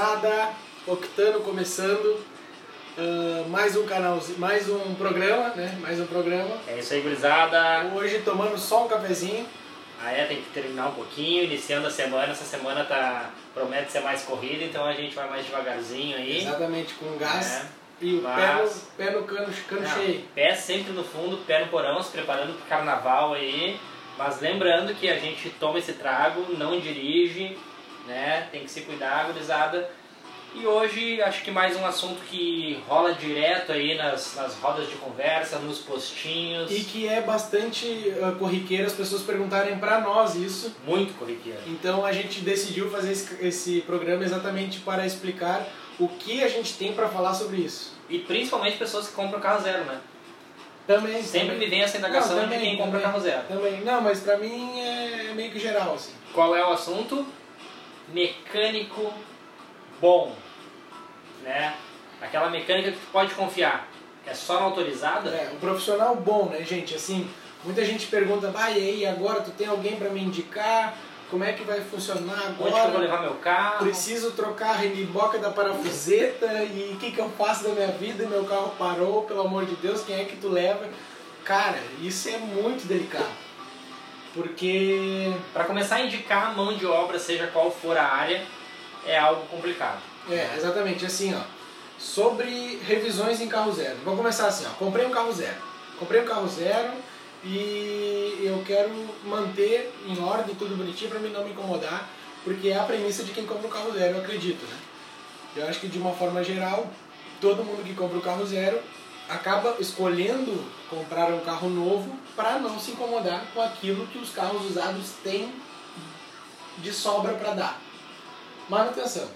gurizada, Octano começando, uh, mais um canal, mais um programa, né? Mais um programa. É isso aí, gurizada. Hoje tomando só um cafezinho. Ah é, tem que terminar um pouquinho, iniciando a semana. Essa semana tá promete ser mais corrida, então a gente vai mais devagarzinho aí. Exatamente, com gás. É. E o Mas- pé, no, pé no cano, cano Não, cheio. Pé sempre no fundo, pé no porão, se preparando pro carnaval aí. Mas lembrando que a gente toma esse trago, não dirige, né? Tem que se cuidar, gurizada. E hoje acho que mais um assunto que rola direto aí nas, nas rodas de conversa, nos postinhos. E que é bastante uh, corriqueiro as pessoas perguntarem pra nós isso. Muito corriqueiro. Então a gente decidiu fazer esse, esse programa exatamente para explicar o que a gente tem para falar sobre isso. E principalmente pessoas que compram carro zero, né? Também. Sempre também. me vem essa indagação Não, de também, quem compra também. carro zero. Também. Não, mas pra mim é meio que geral, assim. Qual é o assunto? Mecânico bom, né? Aquela mecânica que tu pode confiar. É só na autorizada? É, um profissional bom, né, gente? Assim, muita gente pergunta, ah, e aí, agora tu tem alguém para me indicar? Como é que vai funcionar Onde que eu vou agora? levar meu carro? Preciso trocar a remiboca da parafuseta e o que, que eu faço da minha vida? Meu carro parou, pelo amor de Deus, quem é que tu leva? Cara, isso é muito delicado. Porque Para começar a indicar a mão de obra, seja qual for a área, é algo complicado. É, exatamente, assim, ó. Sobre revisões em carro zero. Vou começar assim, ó. Comprei um carro zero. Comprei um carro zero e eu quero manter em ordem tudo bonitinho para mim não me incomodar, porque é a premissa de quem compra um carro zero, eu acredito, né? Eu acho que de uma forma geral, todo mundo que compra um carro zero acaba escolhendo comprar um carro novo para não se incomodar com aquilo que os carros usados têm de sobra para dar. Manutenção.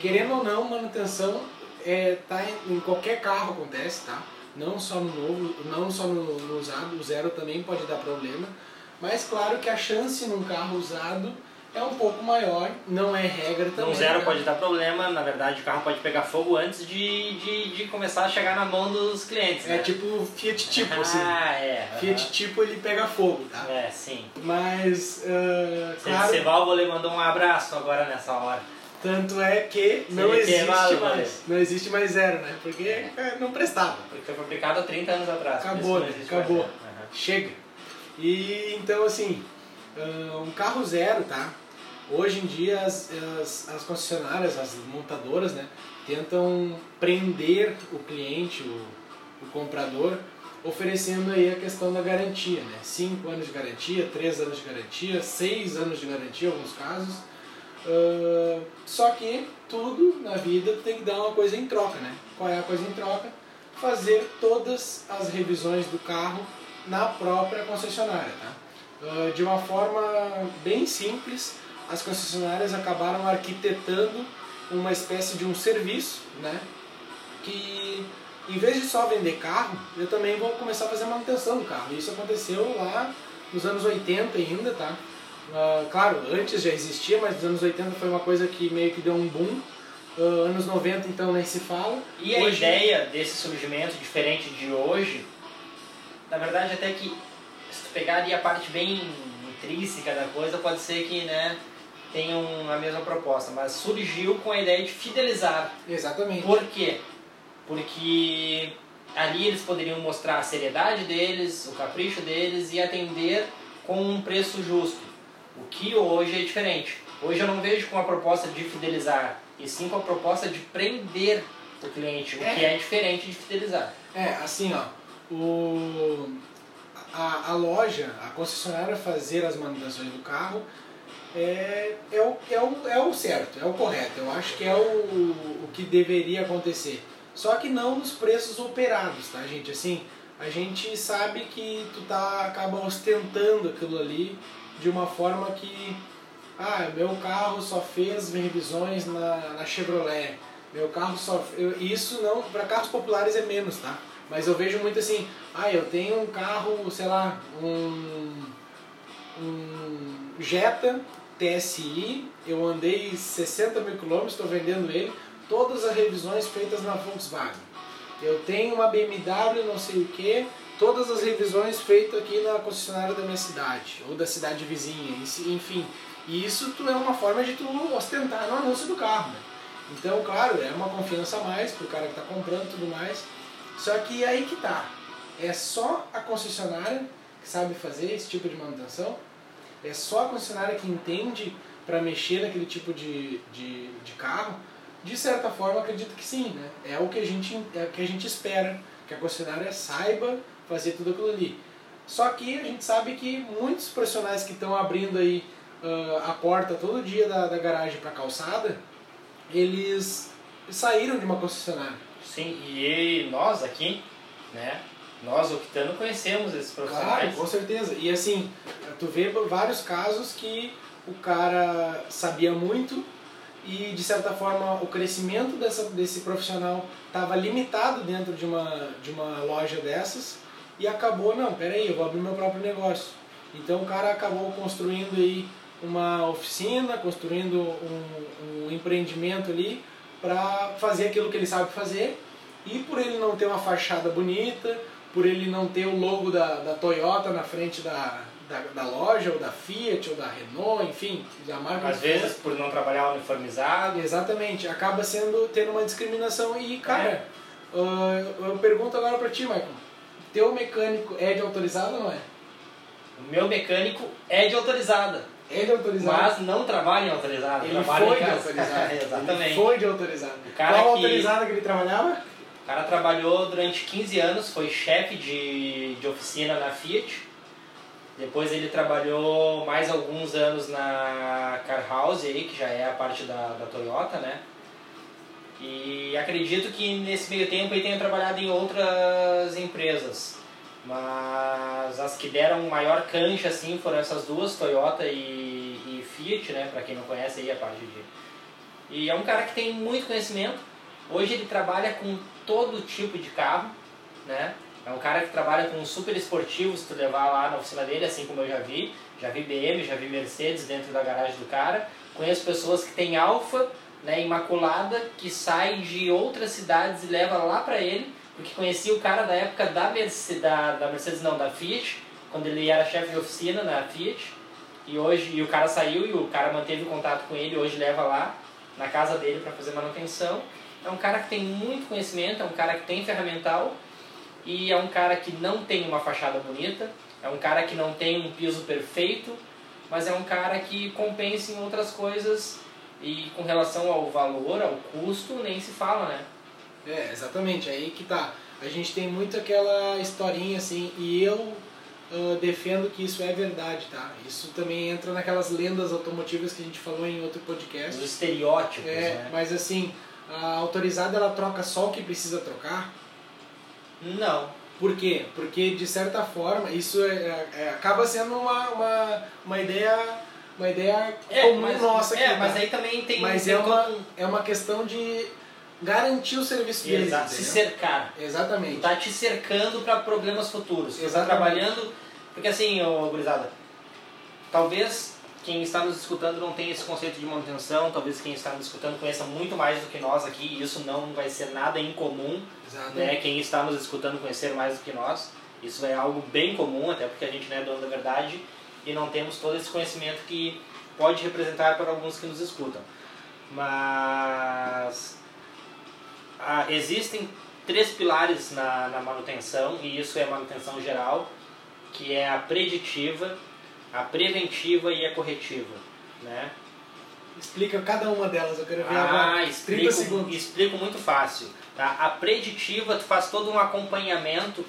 Querendo ou não, manutenção é, tá em, em qualquer carro acontece, tá? Não só no novo, não só no, no usado, o zero também pode dar problema. Mas claro que a chance num carro usado é um pouco maior, não é regra também. Um zero né? pode dar problema, na verdade o carro pode pegar fogo antes de, de, de começar a chegar na mão dos clientes. É né? tipo Fiat Tipo, assim. Ah, é. Fiat Tipo ele pega fogo, tá? É, sim. Mas, ah, Claro. claro, Seválvole mandou um abraço agora nessa hora. tanto é que não Sim, existe mais. Não existe mais zero, né? Porque é, não prestava. Porque foi fabricado há 30 anos atrás. Acabou, né? Acabou. Aham. Chega. E então assim, ah, um carro zero, tá? Hoje em dia as, as, as concessionárias, as montadoras, né, tentam prender o cliente, o, o comprador, oferecendo aí a questão da garantia, né? 5 anos de garantia, 3 anos de garantia, 6 anos de garantia em alguns casos. Ah, só que tudo na vida tem que dar uma coisa em troca, né? Qual é a coisa em troca? Fazer todas as revisões do carro na própria concessionária, tá? Ah, de uma forma bem simples, as concessionárias acabaram arquitetando uma espécie de um serviço, né? Que em vez de só vender carro, eu também vou começar a fazer manutenção do carro. Isso aconteceu lá nos anos 80 ainda, tá? Ah, claro, antes já existia, mas nos anos 80 foi uma coisa que meio que deu um boom. Ah, anos 90 então nem se fala. E a Hoje- ideia desse surgimento diferente de hoje, na verdade até que se tu pegar ali a parte bem intrínseca da coisa, pode ser que né, tenham a mesma proposta, mas surgiu com a ideia de fidelizar. Exatamente. Por quê? Porque ali eles poderiam mostrar a seriedade deles, o capricho deles e atender com um preço justo. O que hoje é diferente. Hoje eu não vejo com a proposta de fidelizar, e sim com a proposta de prender o cliente, o É. que é diferente de fidelizar. É, assim, ó, o, a, a loja, a concessionária fazer as manutenções do carro é, é, o, é, o, é o certo, é o correto. Eu acho que é o, o que deveria acontecer. Só que não nos preços operados, tá, gente? Assim, a gente sabe que tu tá, acaba ostentando aquilo ali de uma forma que ah, meu carro só fez revisões na, na Chevrolet. Meu carro só. Eu, isso não. Para carros populares é menos, tá? Mas eu vejo muito assim. Ah, eu tenho um carro, sei lá, um. Um Jetta TSI. Eu andei 60 mil quilômetros, estou vendendo ele. Todas as revisões feitas na Volkswagen. Eu tenho uma BMW, não sei o que. Todas as revisões feitas aqui na concessionária da minha cidade, ou da cidade vizinha, enfim. E isso tu é uma forma de tu ostentar no anúncio do carro. Né? Então, claro, é uma confiança a mais pro cara que está comprando e tudo mais. Só que aí que tá. É só a concessionária que sabe fazer esse tipo de manutenção? É só a concessionária que entende para mexer naquele tipo de, de, de carro? De certa forma, acredito que sim, né? É o que a gente, é o que a gente espera, que a concessionária saiba fazer tudo aquilo ali. Só que a gente sabe que muitos profissionais que estão abrindo aí uh, a porta todo dia da, da garagem para calçada, eles saíram de uma concessionária. Sim, e nós aqui, né? Nós, Octano, conhecemos esses profissionais. Claro, com certeza. E assim, tu vê vários casos que o cara sabia muito e de certa forma o crescimento dessa, desse profissional estava limitado dentro de uma, de uma loja dessas e acabou, não, peraí, eu vou abrir meu próprio negócio. Então o cara acabou construindo aí uma oficina, construindo um, um empreendimento ali para fazer aquilo que ele sabe fazer e por ele não ter uma fachada bonita, por ele não ter o logo da, da Toyota na frente da, da, da, loja, ou da Fiat, ou da Renault, enfim, da marca. Às vezes for. por não trabalhar uniformizado. Exatamente, acaba sendo tendo uma discriminação e, cara, é. uh, eu pergunto agora pra ti, Michael, teu mecânico é de autorizado ou não é? O meu mecânico é de autorizada. É de autorizado. Mas não trabalha em autorizado. Ele foi de autorizado. Exatamente. Ele foi de autorizado. Qual que... autorizada que ele trabalhava? O cara trabalhou durante 15 anos, foi chefe de, de oficina na Fiat. Depois ele trabalhou mais alguns anos na Car House, aí, que já é a parte da, da Toyota, né? E acredito que nesse meio tempo ele tenha trabalhado em outras empresas. Mas as que deram maior cancha assim foram essas duas, Toyota e, e Fiat, né? Para quem não conhece aí a parte de. E é um cara que tem muito conhecimento. Hoje ele trabalha com todo tipo de carro, né? É um cara que trabalha com super esportivos, tu levar lá na oficina dele, assim como eu já vi. Já vi BM, já vi Mercedes dentro da garagem do cara. Conheço pessoas que têm Alfa, né, Imaculada, que sai de outras cidades e leva lá pra ele. Porque conheci o cara da época da Mercedes, da, da Mercedes não, da Fiat, quando ele era chefe de oficina na Fiat. E hoje e o cara saiu e o cara manteve contato com ele, hoje leva lá na casa dele para fazer manutenção. É um cara que tem muito conhecimento, é um cara que tem ferramental e é um cara que não tem uma fachada bonita, é um cara que não tem um piso perfeito, mas é um cara que compensa em outras coisas e com relação ao valor, ao custo, nem se fala, né? É, exatamente, aí que tá. A gente tem muito aquela historinha assim, e eu uh, defendo que isso é verdade, tá? Isso também entra naquelas lendas automotivas que a gente falou em outro podcast. Os estereótipos, é, né? Mas assim, a autorizada ela troca só o que precisa trocar? Não. Por quê? Porque de certa forma isso é, é, é acaba sendo uma, uma, uma ideia uma ideia é, comum mas, nossa aqui. É, tá? mas aí também tem. Mas é, uma, é uma questão de garantir o serviço deles. Exato, se cercar. Exatamente. Tá te cercando para problemas futuros. Você tá trabalhando. Porque assim, ô, gurizada, talvez quem está nos escutando não tem esse conceito de manutenção, talvez quem está nos escutando conheça muito mais do que nós aqui, e isso não vai ser nada incomum, né? Quem está nos escutando conhecer mais do que nós, isso é algo bem comum, até porque a gente não é dono da verdade e não temos todo esse conhecimento que pode representar para alguns que nos escutam. Mas ah, existem três pilares na, na manutenção, e isso é manutenção geral, que é a preditiva, a preventiva e a corretiva, né? Explica cada uma delas, eu quero ver ah, agora. Explico, 30 segundos. Explico muito fácil. Tá? A preditiva, tu faz todo um acompanhamento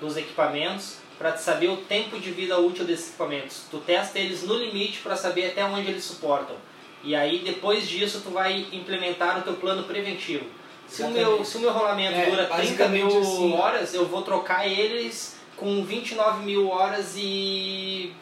dos equipamentos para saber o tempo de vida útil desses equipamentos. Tu testa eles no limite para saber até onde eles suportam. E aí, depois disso, tu vai implementar o teu plano preventivo. Se o, meu, se o meu rolamento é, dura 30 mil assim, horas, eu vou trocar eles com 29 mil horas e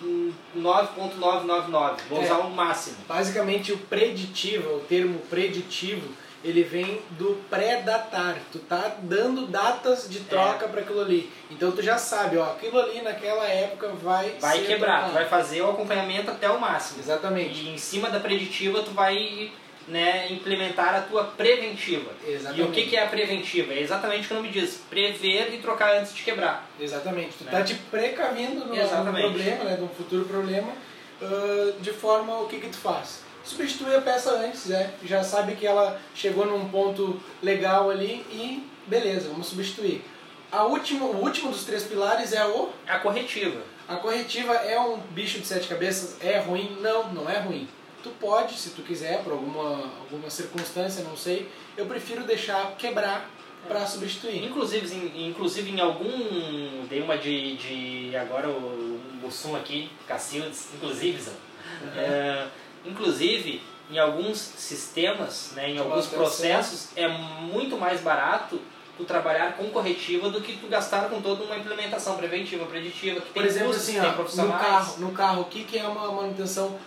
9.999. Vou é, usar o máximo. Basicamente o preditivo, o termo preditivo, ele vem do pré-datar. Tu tá dando datas de troca é. para aquilo ali. Então tu já sabe, ó, aquilo ali naquela época vai vai quebrar, tu vai fazer o acompanhamento até o máximo. Exatamente. E em cima da preditiva tu vai né, implementar a tua preventiva. Exatamente. E o que, que é a preventiva? É exatamente o que o nome diz, prever e trocar antes de quebrar. Exatamente. Tu né? tá te precavindo no, problema, né, no futuro problema, uh, de forma o que que tu faz? substitui a peça antes, né? já sabe que ela chegou num ponto legal ali e beleza, vamos substituir. A última, o último dos três pilares é o. A corretiva. A corretiva é um bicho de sete cabeças? É ruim? Não, não é ruim. Tu pode, se tu quiser, por alguma, alguma circunstância, não sei. Eu prefiro deixar quebrar para substituir. Inclusive, em, inclusive em algum. Dei uma de. de agora o Mussum aqui, Cacildes, inclusive, uhum. é, inclusive, em alguns sistemas, né, em alguns processos, é muito mais barato tu trabalhar com corretiva do que tu gastar com toda uma implementação preventiva, preditiva, que tem Por exemplo, custos, assim, ó. No carro, no carro, o que, que é uma manutenção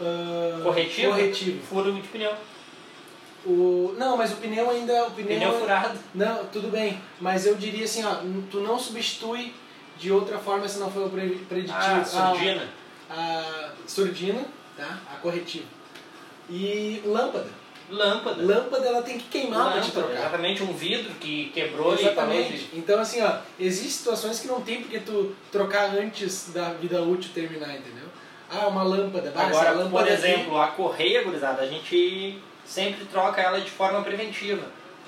uh, corretiva? corretiva? Furo de pneu. O, não, mas o pneu ainda. O pneu, Pneu furado. Não, tudo bem. Mas eu diria assim, ó, tu não substitui de outra forma se não for o pre- preditivo. Ah, surdina. A, a surdina, tá? A corretiva. E lâmpada. Lâmpada. Lâmpada ela tem que queimar para te Lâmpada, trocar. Exatamente, um vidro que quebrou e parou Exatamente. de... Então assim, ó, existem situações que não tem porque tu trocar antes da vida útil terminar, entendeu? Ah, uma lâmpada. Ah, Agora, lâmpada por aqui- exemplo, a correia, gurizada, a gente sempre troca ela de forma preventiva.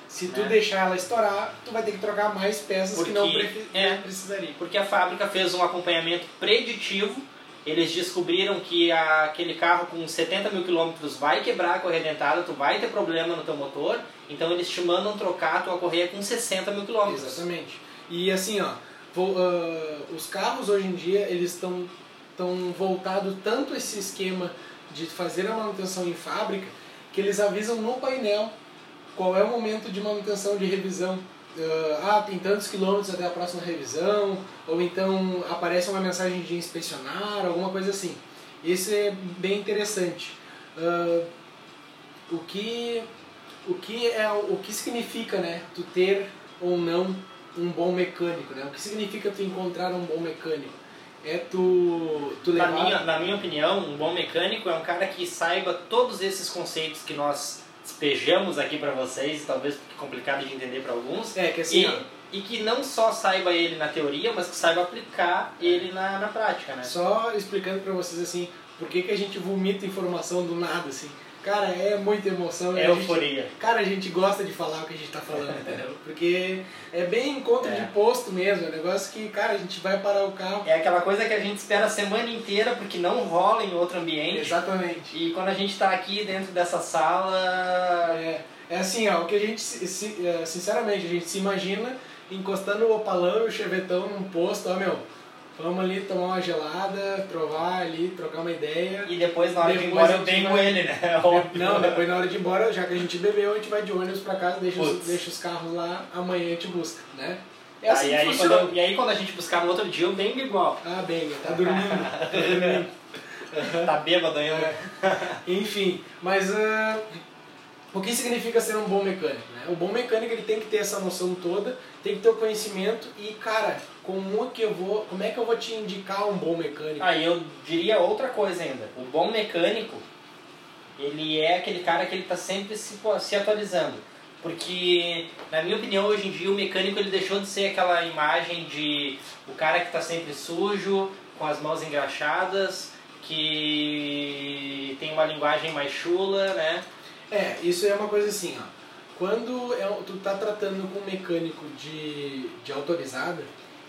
se tu né? deixar ela estourar, tu vai ter que trocar mais peças Porque- que não prefi- é. precisaria. Porque a fábrica fez um acompanhamento preditivo. Eles descobriram que a- aquele carro com 70 mil quilômetros vai quebrar a correia dentada, tu vai ter problema no teu motor, então eles te mandam trocar a tua correia com 60 mil quilômetros. Exatamente. E assim, ó, vo- ah, os carros hoje em dia, eles estão tão voltados tanto esse esquema de fazer a manutenção em fábrica, que eles avisam no painel qual é o momento de manutenção de revisão. Ah, tem tantos quilômetros até a próxima revisão, ou então aparece uma mensagem de inspecionar, alguma coisa assim. Isso é bem interessante. Ah, o que o que é o que significa, né, tu ter ou não um bom mecânico, né? O que significa tu encontrar um bom mecânico? É tu tu Na levar minha, na minha opinião, um bom mecânico é um cara que saiba todos esses conceitos que nós despejamos aqui para vocês, talvez complicado de entender para alguns, É, que assim, e, ó, e que não só saiba ele na teoria, mas que saiba aplicar ele na, na prática, né? só explicando pra vocês assim, por que, que a gente vomita informação do nada assim. Cara, é muita emoção. É a gente- euforia. Cara, a gente gosta de falar o que a gente tá falando, entendeu? Porque é bem encontro É. de posto mesmo, é um negócio que, cara, a gente vai parar o carro. É aquela coisa que a gente espera a semana inteira porque não rola em outro ambiente. Exatamente. E quando a gente está aqui dentro dessa sala, É, é assim, ó, o que a gente, é, sinceramente, a gente se imagina encostando o opalão e o chevetão num posto, ó, meu, vamos ali tomar uma gelada, provar ali, trocar uma ideia. e depois na hora de ir Depois embora eu tenho vai- ele, né? Óbvio. Não, depois na hora de ir embora, já que a gente bebeu, a gente vai de ônibus pra casa, deixa, os, deixa os carros lá, amanhã a gente busca, né? É assim Aí, que aí, e aí quando a gente buscar no outro dia, eu venho igual. Ah, bem, tá dormindo, tá dormindo. Tá bêbado ainda. É. Enfim, mas ah, o que significa ser um bom mecânico? O bom mecânico ele tem que ter essa noção toda, tem que ter o conhecimento e, cara, como que eu vou, como é que eu vou te indicar um bom mecânico? Aí eu diria outra coisa ainda. O bom mecânico, ele é aquele cara que ele tá sempre se, se atualizando. Porque, na minha opinião, hoje em dia o mecânico ele deixou de ser aquela imagem de o cara que tá sempre sujo, com as mãos engraxadas, que tem uma linguagem mais chula, né? É, isso é uma coisa assim, ó. Quando é, tu tá tratando com um mecânico de, de autorizada,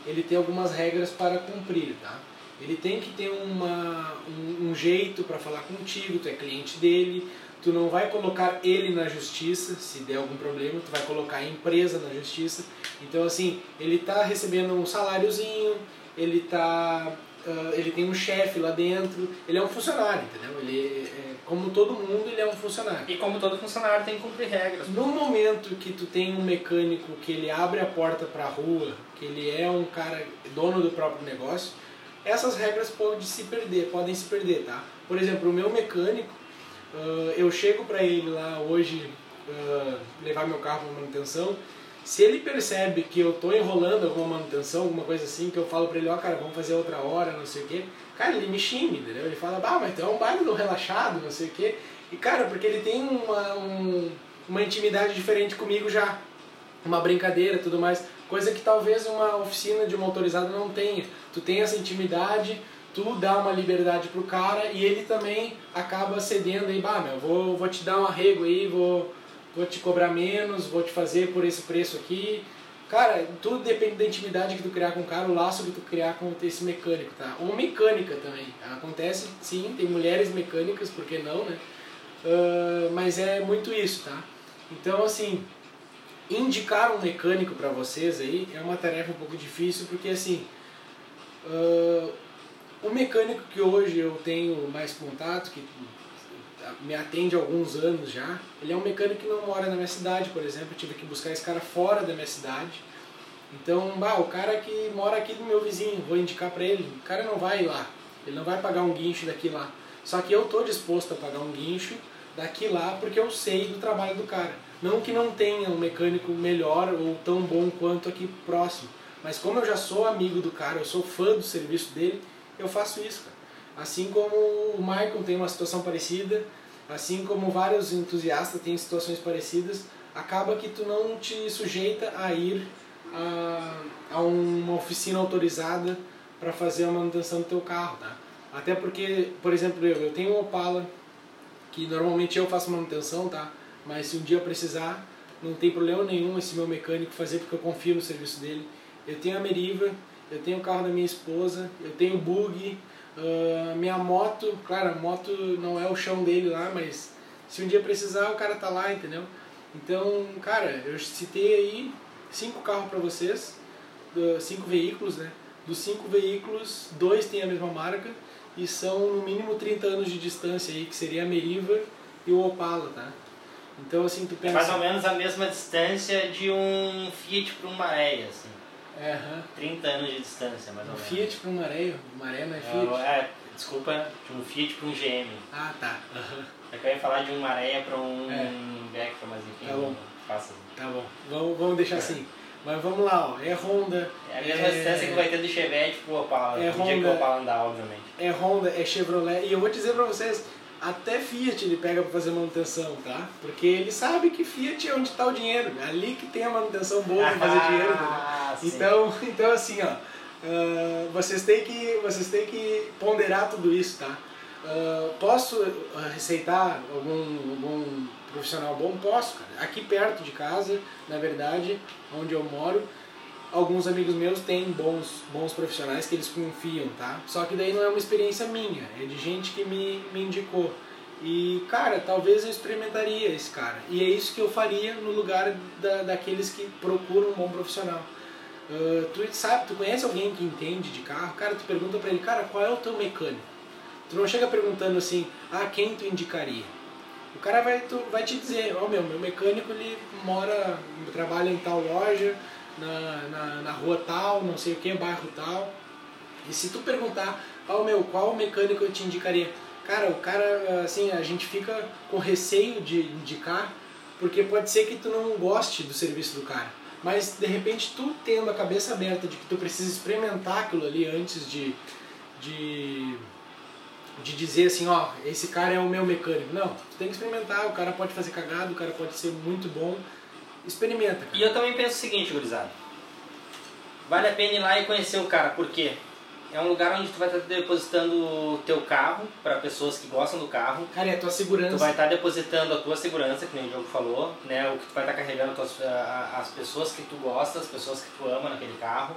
ele tem algumas regras para cumprir, tá? Ele tem que ter uma, um, um jeito para falar contigo, tu é cliente dele, tu não vai colocar ele na justiça, se der algum problema, tu vai colocar a empresa na justiça. Então, assim, ele tá recebendo um saláriozinho, ele tá... ah, ele tem um chefe lá dentro, ele é um funcionário, entendeu? Ele, é, como todo mundo, ele é um funcionário. E como todo funcionário tem que cumprir regras. No momento que tu tem um mecânico que ele abre a porta para a rua, que ele é um cara dono do próprio negócio, essas regras podem se perder, podem se perder, tá? Por exemplo, o meu mecânico, eu chego para ele lá hoje levar meu carro para manutenção, se ele percebe que eu tô enrolando alguma manutenção, alguma coisa assim, que eu falo para ele, ó, cara, vamos fazer outra hora, não sei o quê, cara, ele me xinga, entendeu? Ele fala, bah, mas tu é um baile do relaxado, não sei o quê. E, cara, porque ele tem uma, um- uma intimidade diferente comigo já, uma brincadeira tudo mais, coisa que talvez uma oficina de uma autorizada não tenha. Tu tem essa intimidade, tu dá uma liberdade pro cara e ele também acaba cedendo aí, bah, meu, vou, vou te dar um arrego aí, vou, vou te cobrar menos, vou te fazer por esse preço aqui. Cara, tudo depende da intimidade que tu criar com o cara, o laço que tu criar com esse mecânico, tá? Ou mecânica também. Acontece, sim, tem mulheres mecânicas, por que não, né? Uh, mas é muito isso, tá? Então, assim, indicar um mecânico para vocês aí é uma tarefa um pouco difícil, porque assim, uh, o mecânico que hoje eu tenho mais contato, que me atende há alguns anos já, ele é um mecânico que não mora na minha cidade, por exemplo, eu tive que buscar esse cara fora da minha cidade. Então, bah, o cara que mora aqui do meu vizinho, vou indicar para ele, o cara não vai lá, ele não vai pagar um guincho daqui lá. Só que eu tô disposto a pagar um guincho daqui lá porque eu sei do trabalho do cara. Não que não tenha um mecânico melhor ou tão bom quanto aqui próximo, mas como eu já sou amigo do cara, eu sou fã do serviço dele, eu faço isso. Assim como o Michael tem uma situação parecida, assim como vários entusiastas têm situações parecidas, acaba que tu não te sujeita a ir a, a uma oficina autorizada para fazer a manutenção do teu carro, tá? Até porque, por exemplo, eu, eu tenho um Opala que normalmente eu faço manutenção, tá? Mas se um dia precisar, não tem problema nenhum esse meu mecânico fazer porque eu confio no serviço dele. Eu tenho a Meriva, eu tenho o carro da minha esposa, eu tenho o bug, uh, minha moto, claro, a moto não é o chão dele lá, mas se um dia precisar o cara tá lá, entendeu? Então, cara, eu citei aí cinco carros para vocês, cinco veículos, né? Dos cinco veículos, dois têm a mesma marca e são no mínimo 30 anos de distância aí, que seria a Meriva e o Opala, tá? Então, assim, tu pensa... É mais ou menos a mesma distância de um Fiat para um Maré, assim. É, uhum. 30 anos de distância, mais ou menos. Um Fiat para um Maré, Maré não é Fiat? É, desculpa, de um Fiat para um GM. Ah, tá. Uhum. É que eu ia falar de um Maré para um é. Vectra, mas enfim, tá bom. faça. Tá bom, vamos, vamos deixar é. assim. Mas vamos lá, ó. é Honda. É a mesma é... distância que vai ter do Chevette pro Opala. É Honda, dia que o Opala andar, obviamente. É Honda, é Chevrolet. E eu vou dizer pra vocês, até Fiat ele pega para fazer manutenção, tá? Porque ele sabe que Fiat é onde está o dinheiro, é ali que tem a manutenção boa para fazer dinheiro. Ah, então, então assim, ó, uh, vocês têm que vocês têm que ponderar tudo isso, tá? Uh, posso receitar algum, algum profissional bom? Posso, cara. Aqui perto de casa, na verdade, onde eu moro, alguns amigos meus têm bons, bons profissionais que eles confiam, tá? Só que daí não é uma experiência minha, é de gente que me, me indicou. E, cara, talvez eu experimentaria esse cara. E é isso que eu faria no lugar da, daqueles que procuram um bom profissional. Uh, tu sabe, tu conhece alguém que entende de carro? Cara, tu pergunta pra ele, cara, qual é o teu mecânico? Tu não chega perguntando assim, ah, quem tu indicaria? O cara vai, tu, vai te dizer, ó, oh, meu, meu mecânico ele mora, trabalha em tal loja, na, na, na rua tal, não sei o que, bairro tal. E se tu perguntar, oh, meu, qual mecânico eu te indicaria? Cara, o cara, assim, a gente fica com receio de indicar, porque pode ser que tu não goste do serviço do cara. Mas de repente tu tendo a cabeça aberta de que tu precisa experimentar aquilo ali antes de, de, de dizer assim, ó, esse cara é o meu mecânico. Não, tu tem que experimentar, o cara pode fazer cagado, o cara pode ser muito bom experimenta. Cara. E eu também penso o seguinte, gurizada. Vale a pena ir lá e conhecer o cara, por quê? É um lugar onde tu vai estar depositando o teu carro para pessoas que gostam do carro. Cara, é a tua segurança. Tu vai estar depositando a tua segurança, que nem o Diogo falou, né? O que tu vai estar carregando tuas, as pessoas que tu gosta, as pessoas que tu ama naquele carro.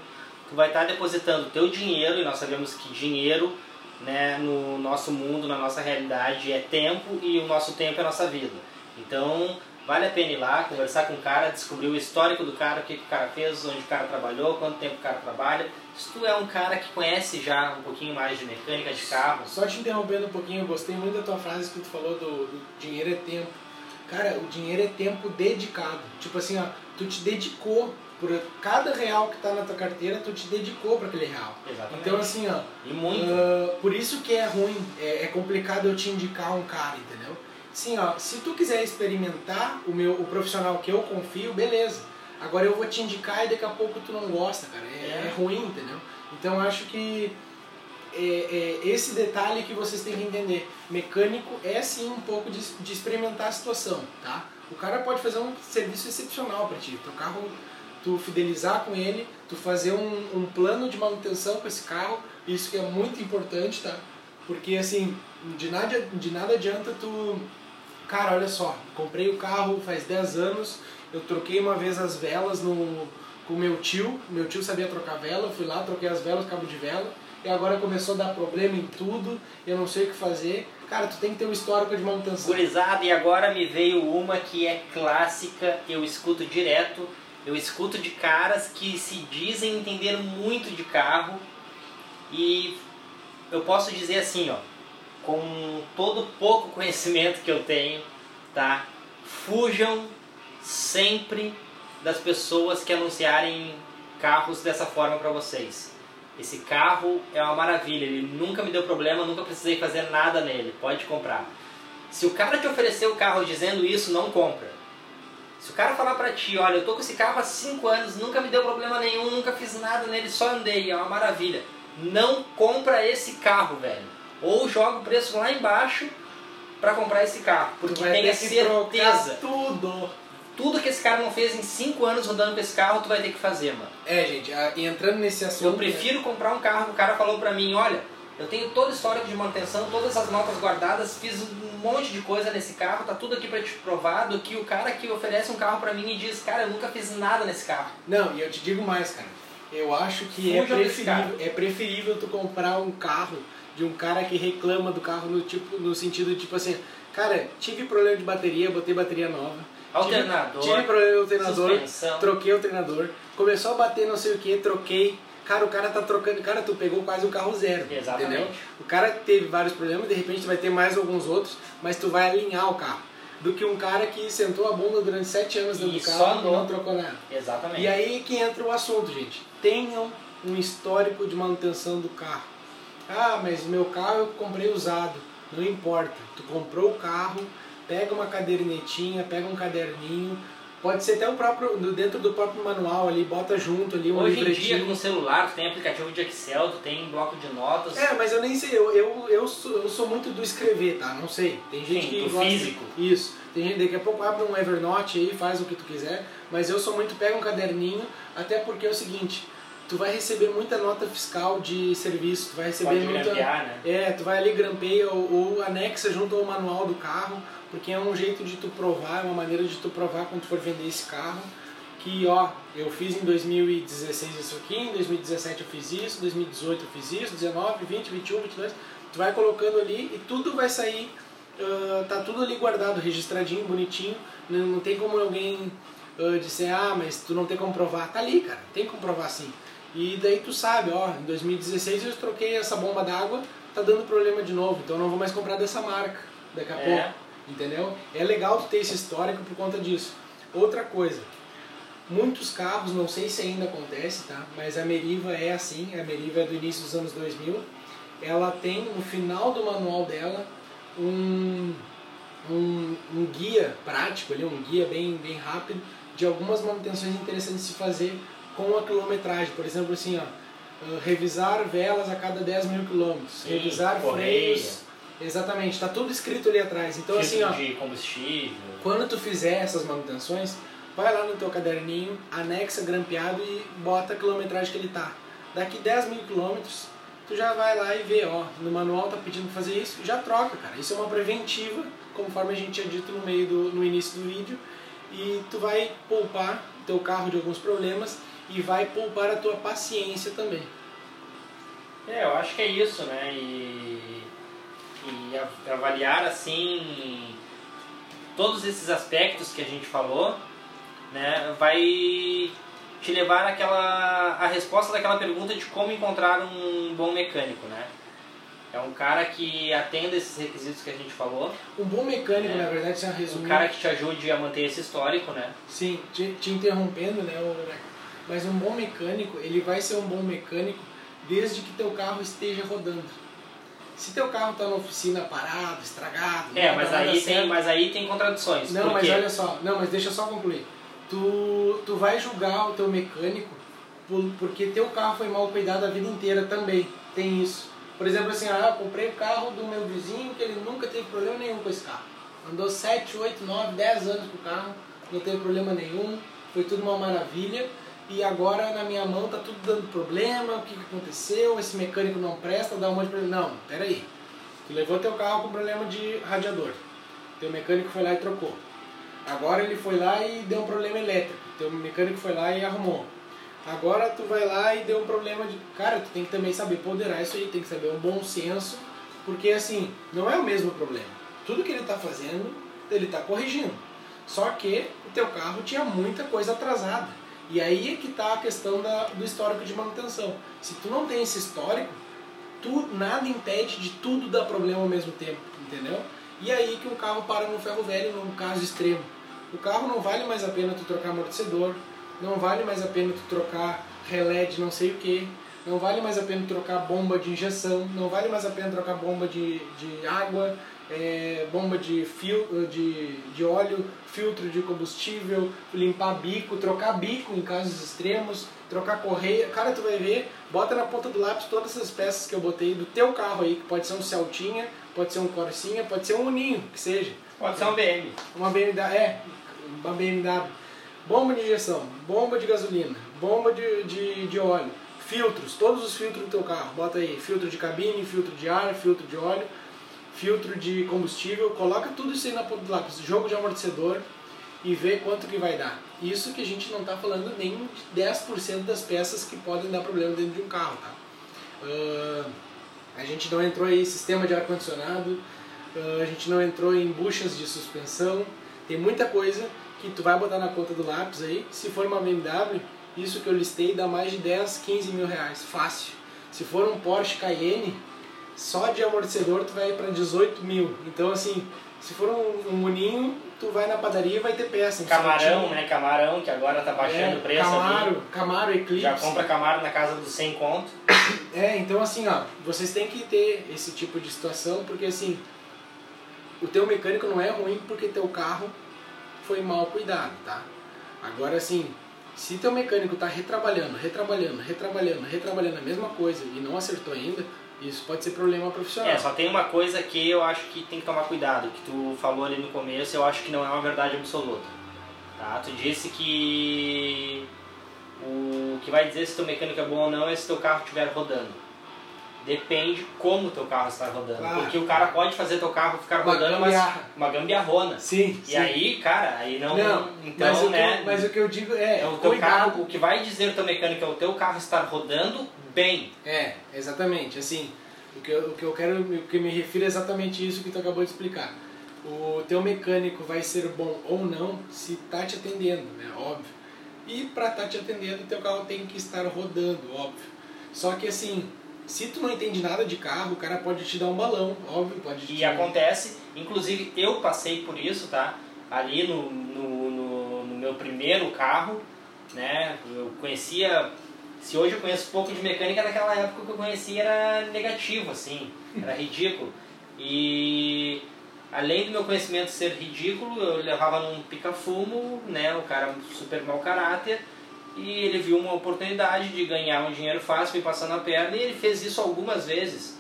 Tu vai estar depositando o teu dinheiro, e nós sabemos que dinheiro, né, no nosso mundo, na nossa realidade, é tempo e o nosso tempo é a nossa vida. Então, Vale a pena ir lá, conversar com o cara, descobrir o histórico do cara, o que, que o cara fez, onde o cara trabalhou, quanto tempo o cara trabalha. Se tu é um cara que conhece já um pouquinho mais de mecânica de carro. Só te interrompendo um pouquinho, eu gostei muito da tua frase que tu falou do, do dinheiro é tempo. Cara, o dinheiro é tempo dedicado. Tipo assim, ó, tu te dedicou por cada real que tá na tua carteira, tu te dedicou para aquele real. Exatamente. Então assim, ó. E muito. Uh, por isso que é ruim, é, é complicado eu te indicar um cara, entendeu? Sim, ó, se tu quiser experimentar o meu o profissional que eu confio, beleza. Agora eu vou te indicar e daqui a pouco tu não gosta, cara. É, é. ruim, entendeu? Então acho que é, é, esse detalhe que vocês têm que entender. Mecânico é sim um pouco de, de experimentar a situação, tá? O cara pode fazer um serviço excepcional para ti. Teu carro tu fidelizar com ele, tu fazer um, um plano de manutenção com esse carro, isso que é muito importante, tá? Porque assim, de nada, de nada adianta tu. Cara, olha só, comprei o carro faz 10 anos, eu troquei uma vez as velas no, com meu tio, meu tio sabia trocar vela, eu fui lá, troquei as velas, cabo de vela, e agora começou a dar problema em tudo, eu não sei o que fazer. Cara, tu tem que ter um histórico de manutenção. Gurizada, e agora me veio uma que é clássica, eu escuto direto, eu escuto de caras que se dizem entender muito de carro e eu posso dizer assim, ó, com todo pouco conhecimento que eu tenho, tá? Fujam sempre das pessoas que anunciarem carros dessa forma para vocês. Esse carro é uma maravilha, ele nunca me deu problema, nunca precisei fazer nada nele, pode comprar. Se o cara te oferecer o carro dizendo isso, não compra. Se o cara falar pra ti, olha, eu tô com esse carro há 5 anos, nunca me deu problema nenhum, nunca fiz nada nele, só andei, é uma maravilha. Não compra esse carro, velho. Ou joga o preço lá embaixo para comprar esse carro, porque tenha certeza. tudo. Tudo que esse cara não fez em 5 anos rodando com esse carro, tu vai ter que fazer, mano. É, gente, entrando nesse assunto. Eu prefiro comprar um carro que o cara falou pra mim, olha, eu tenho todo o histórico de manutenção, todas as notas guardadas, fiz um monte de coisa nesse carro, tá tudo aqui pra te provar, do que o cara que oferece um carro pra mim e diz, cara, eu nunca fiz nada nesse carro. Não, e eu te digo mais, cara. Eu acho que é preferível, é preferível tu comprar um carro de um cara que reclama do carro no tipo no sentido tipo assim, cara, tive problema de bateria, botei bateria nova. Alternador, Tive, tive problema no alternador, suspensão. troquei o treinador. Começou a bater não sei o que, troquei. Cara, o cara tá trocando. Cara, tu pegou quase um carro zero. Exatamente. Entendeu? O cara teve vários problemas, de repente tu vai ter mais alguns outros, mas tu vai alinhar o carro. Do que um cara que sentou a bunda durante sete anos dentro E do carro e não trocou nada. Exatamente. E aí que entra o assunto, gente. Tenham um histórico de manutenção do carro. Ah, mas meu carro eu comprei usado. Não importa. Tu comprou o carro, pega uma cadernetinha, pega um caderninho. Pode ser até o próprio, dentro do próprio manual ali, bota junto ali um Hoje em dia, com o celular, tu tem aplicativo de Excel, tu tem bloco de notas. É, mas eu nem sei, eu, eu, eu, sou, eu sou muito do escrever, tá? Não sei. Tem gente Sim, que do gosta. físico. Isso. Tem gente, daqui a pouco abre um Evernote aí, faz o que tu quiser. Mas eu sou muito, pega um caderninho, até porque é o seguinte, tu vai receber muita nota fiscal de serviço, tu vai receber Pode muita. grampear, né? É, tu vai ali grampeia ou, ou anexa junto ao manual do carro, porque é um jeito de tu provar, é uma maneira de tu provar quando tu for vender esse carro. Que ó, eu fiz em 2016 isso aqui, em 2017 eu fiz isso, 2018 eu fiz isso, 19, 20, 21, 22. Tu vai colocando ali e tudo vai sair, ah, tá tudo ali guardado, registradinho, bonitinho. Não, não tem como alguém ah, dizer, ah, mas tu não tem como provar. Tá ali, cara, tem como provar sim. E daí tu sabe, ó, em 2016 eu troquei essa bomba d'água, tá dando problema de novo, então eu não vou mais comprar dessa marca daqui a É. pouco, entendeu? É legal tu ter esse histórico por conta disso. Outra coisa, muitos carros, não sei se ainda acontece, tá? Mas a Meriva é assim, a Meriva é do início dos anos 2000, ela tem no final do manual dela um, um, um guia prático ali, um guia bem, bem rápido de algumas manutenções interessantes de se fazer com a quilometragem. Por exemplo, assim, ó, uh, revisar velas a cada 10 mil quilômetros, revisar correia. freios. Exatamente, tá tudo escrito ali atrás. Então, assim, ó, de combustível. quando tu fizer essas manutenções, vai lá no teu caderninho, anexa grampeado e bota a quilometragem que ele tá. Daqui 10 mil quilômetros, tu já vai lá e vê, ó, no manual tá pedindo pra fazer isso, já troca, cara. Isso é uma preventiva, conforme a gente tinha dito no meio do, no início do vídeo, e tu vai poupar teu carro de alguns problemas e vai poupar a tua paciência também. É, eu acho que é isso, né? E, e avaliar assim todos esses aspectos que a gente falou, né, vai te levar àquela a resposta daquela pergunta de como encontrar um bom mecânico, né? É um cara que atenda esses requisitos que a gente falou, Um bom mecânico, É. na verdade, se um resumir, cara que te ajude a manter esse histórico, né? Sim, te, te interrompendo, né, Rebeca? Mas um bom mecânico, ele vai ser um bom mecânico desde que teu carro esteja rodando. Se teu carro está na oficina parado, estragado, É, mas aí tem, certo- mas aí tem contradições. Não, mas olha só, não, mas deixa eu só concluir. Tu, tu vai julgar o teu mecânico por- porque teu carro foi mal cuidado a vida inteira também. Tem isso. Por exemplo, assim, ah, eu comprei o carro do meu vizinho que ele nunca teve problema nenhum com esse carro. Andou 7, 8, 9, 10 anos com o carro, não teve problema nenhum, foi tudo uma maravilha. E agora na minha mão tá tudo dando problema, o que, que aconteceu, esse mecânico não presta, dá um monte de problema. Não, peraí. Tu levou teu carro com problema de radiador. Teu mecânico foi lá e trocou. Agora ele foi lá e deu um problema elétrico. Teu mecânico foi lá e arrumou. Agora tu vai lá e deu um problema de. Cara, tu tem que também saber ponderar isso aí, tem que saber um bom senso, porque assim, não é o mesmo problema. Tudo que ele está fazendo, ele está corrigindo. Só que o teu carro tinha muita coisa atrasada. E aí é que está a questão da, do histórico de manutenção. Se tu não tem esse histórico, tu, nada impede de tudo dar problema ao mesmo tempo, entendeu? E aí que o carro para no ferro velho, num caso extremo. O carro não vale mais a pena tu trocar amortecedor, não vale mais a pena tu trocar relé de não sei o que, não vale mais a pena trocar bomba de injeção, não vale mais a pena trocar bomba de, de água, é, bomba de, fio, de, de óleo, filtro de combustível, limpar bico, trocar bico em casos extremos, trocar correia. Cara, tu vai ver, bota na ponta do lápis todas essas peças que eu botei do teu carro aí, que pode ser um Celtinha, pode ser um Corsinha, pode ser um Uninho, que seja. Pode ser um BM. Uma BMW, é, uma BMW. Bomba de injeção, bomba de gasolina, bomba de, de, de óleo, filtros, todos os filtros do teu carro. Bota aí, filtro de cabine, filtro de ar, filtro de óleo, filtro de combustível. Coloca tudo isso aí na ponta do lápis, jogo de amortecedor e vê quanto que vai dar. Isso que a gente não está falando nem de 10% das peças que podem dar problema dentro de um carro, tá? Uh, a gente não entrou em sistema de ar-condicionado, uh, a gente não entrou em buchas de suspensão, tem muita coisa que tu vai botar na conta do lápis aí. Se for uma BMW, isso que eu listei dá mais de 10, 15 mil reais, fácil. Se for um Porsche Cayenne, só de amortecedor tu vai para 18 mil. Então assim, se for um, um moninho, tu vai na padaria e vai ter peça. Camarão, né? Camarão, que agora tá baixando É, o preço Camaro, ali. Camaro Eclipse. Já compra Camaro na casa dos 100 conto. É, então assim, ó, vocês têm que ter esse tipo de situação, porque assim, o teu mecânico não é ruim porque teu carro foi mal cuidado, tá? Agora assim, se teu mecânico tá retrabalhando, retrabalhando, retrabalhando, retrabalhando a mesma coisa e não acertou ainda, isso pode ser problema profissional. É, só tem uma coisa que eu acho que tem que tomar cuidado, que tu falou ali no começo, eu acho que não é uma verdade absoluta. Tá? Tu disse que o que vai dizer se teu mecânico é bom ou não é se teu carro estiver rodando. Depende como teu carro está rodando. Claro. Porque o cara pode fazer teu carro ficar Uma rodando, gambiarra. mas uma gambiarrona. Sim, E sim. aí, cara, aí não. não, então, mas, o que né? eu, mas o que eu digo é, é o teu cuidado. carro, o que vai dizer o teu mecânico é o teu carro estar rodando bem. É, exatamente. Assim, o que, eu, o que eu quero, o que me refiro é exatamente isso que tu acabou de explicar. O teu mecânico vai ser bom ou não se tá te atendendo, né? Óbvio. E para estar te atendendo, teu carro tem que estar rodando, óbvio. Só que assim, se tu não entende nada de carro, o cara pode te dar um balão, óbvio, pode te E acontece, inclusive eu passei por isso, tá? Ali no, no, no, no meu primeiro carro, né? Eu conhecia. Se hoje eu conheço pouco de mecânica, naquela época que eu conhecia era negativo, assim, era ridículo. E além do meu conhecimento ser ridículo, eu levava num pica-fumo, né? O cara super mau caráter. E ele viu uma oportunidade de ganhar um dinheiro fácil, me passando a perna, e ele fez isso algumas vezes.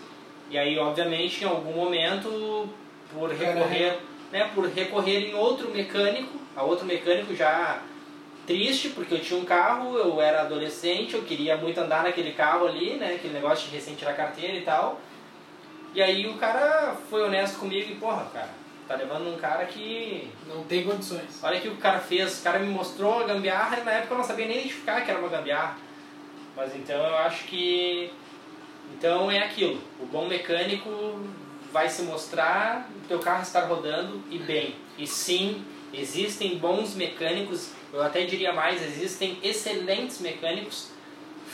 E aí, obviamente, em algum momento, por recorrer, né, por recorrer em outro mecânico, a outro mecânico já triste, porque eu tinha um carro, eu era adolescente, eu queria muito andar naquele carro ali, né, aquele negócio de recém tirar carteira e tal. E aí o cara foi honesto comigo e, porra, cara, tá levando um cara que Não tem condições. Olha o que o cara fez, o cara me mostrou a gambiarra e na época eu não sabia nem identificar que era uma gambiarra. Mas então eu acho que. Então é aquilo, o bom mecânico vai se mostrar o teu carro estar rodando e bem. E sim, existem bons mecânicos, eu até diria mais, existem excelentes mecânicos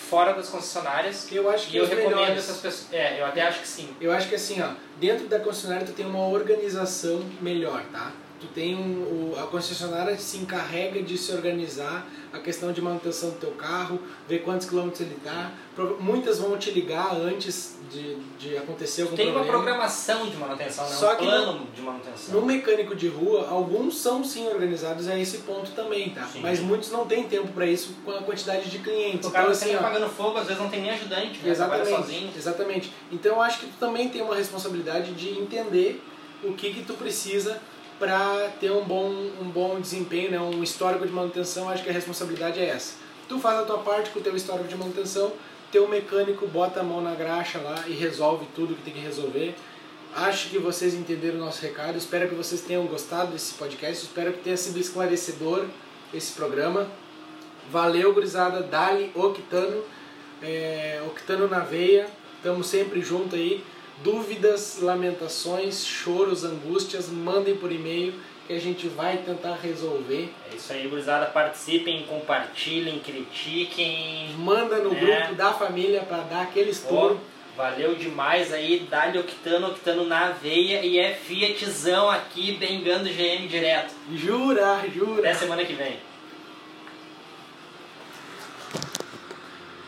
fora das concessionárias. Eu acho que E eu recomendo melhores. essas pessoas. É, eu até acho que sim. Eu acho que assim, ó, dentro da concessionária tu tem uma organização melhor, tá? Tu tem um, o, a concessionária se encarrega de se organizar a questão de manutenção do teu carro, ver quantos quilômetros ele tá. Pro- Muitas vão te ligar antes de, de acontecer algum Tem uma problema. programação de manutenção, né? Só um que plano de manutenção. No mecânico de rua, alguns são sim organizados a esse ponto também, tá? Sim. Mas muitos não têm tempo para isso com a quantidade de clientes. O cara então, tá assim, ó, apagando fogo, às vezes não tem nem ajudante, né? Exatamente, sozinho. exatamente. Então eu acho que tu também tem uma responsabilidade de entender o que que tu precisa para ter um bom, um bom desempenho, né? um histórico de manutenção. Acho que a responsabilidade é essa. tu faz a tua parte com o teu histórico de manutenção, teu mecânico bota a mão na graxa lá e resolve tudo que tem que resolver. Acho que vocês entenderam o nosso recado. Espero que vocês tenham gostado desse podcast. Espero que tenha sido esclarecedor esse programa. Valeu, gurizada. Dali Octano. É, Octano na veia. Estamos sempre junto aí. Dúvidas, lamentações, choros, angústias, mandem por e-mail que a gente vai tentar resolver. É isso aí, gurizada. Participem, compartilhem, critiquem. Manda no É. grupo da família para dar aquele estouro. valeu demais aí. Dali Octano, Octano na veia. E é Fiatzão aqui, bengando GM direto. Jura, jura. Até semana que vem.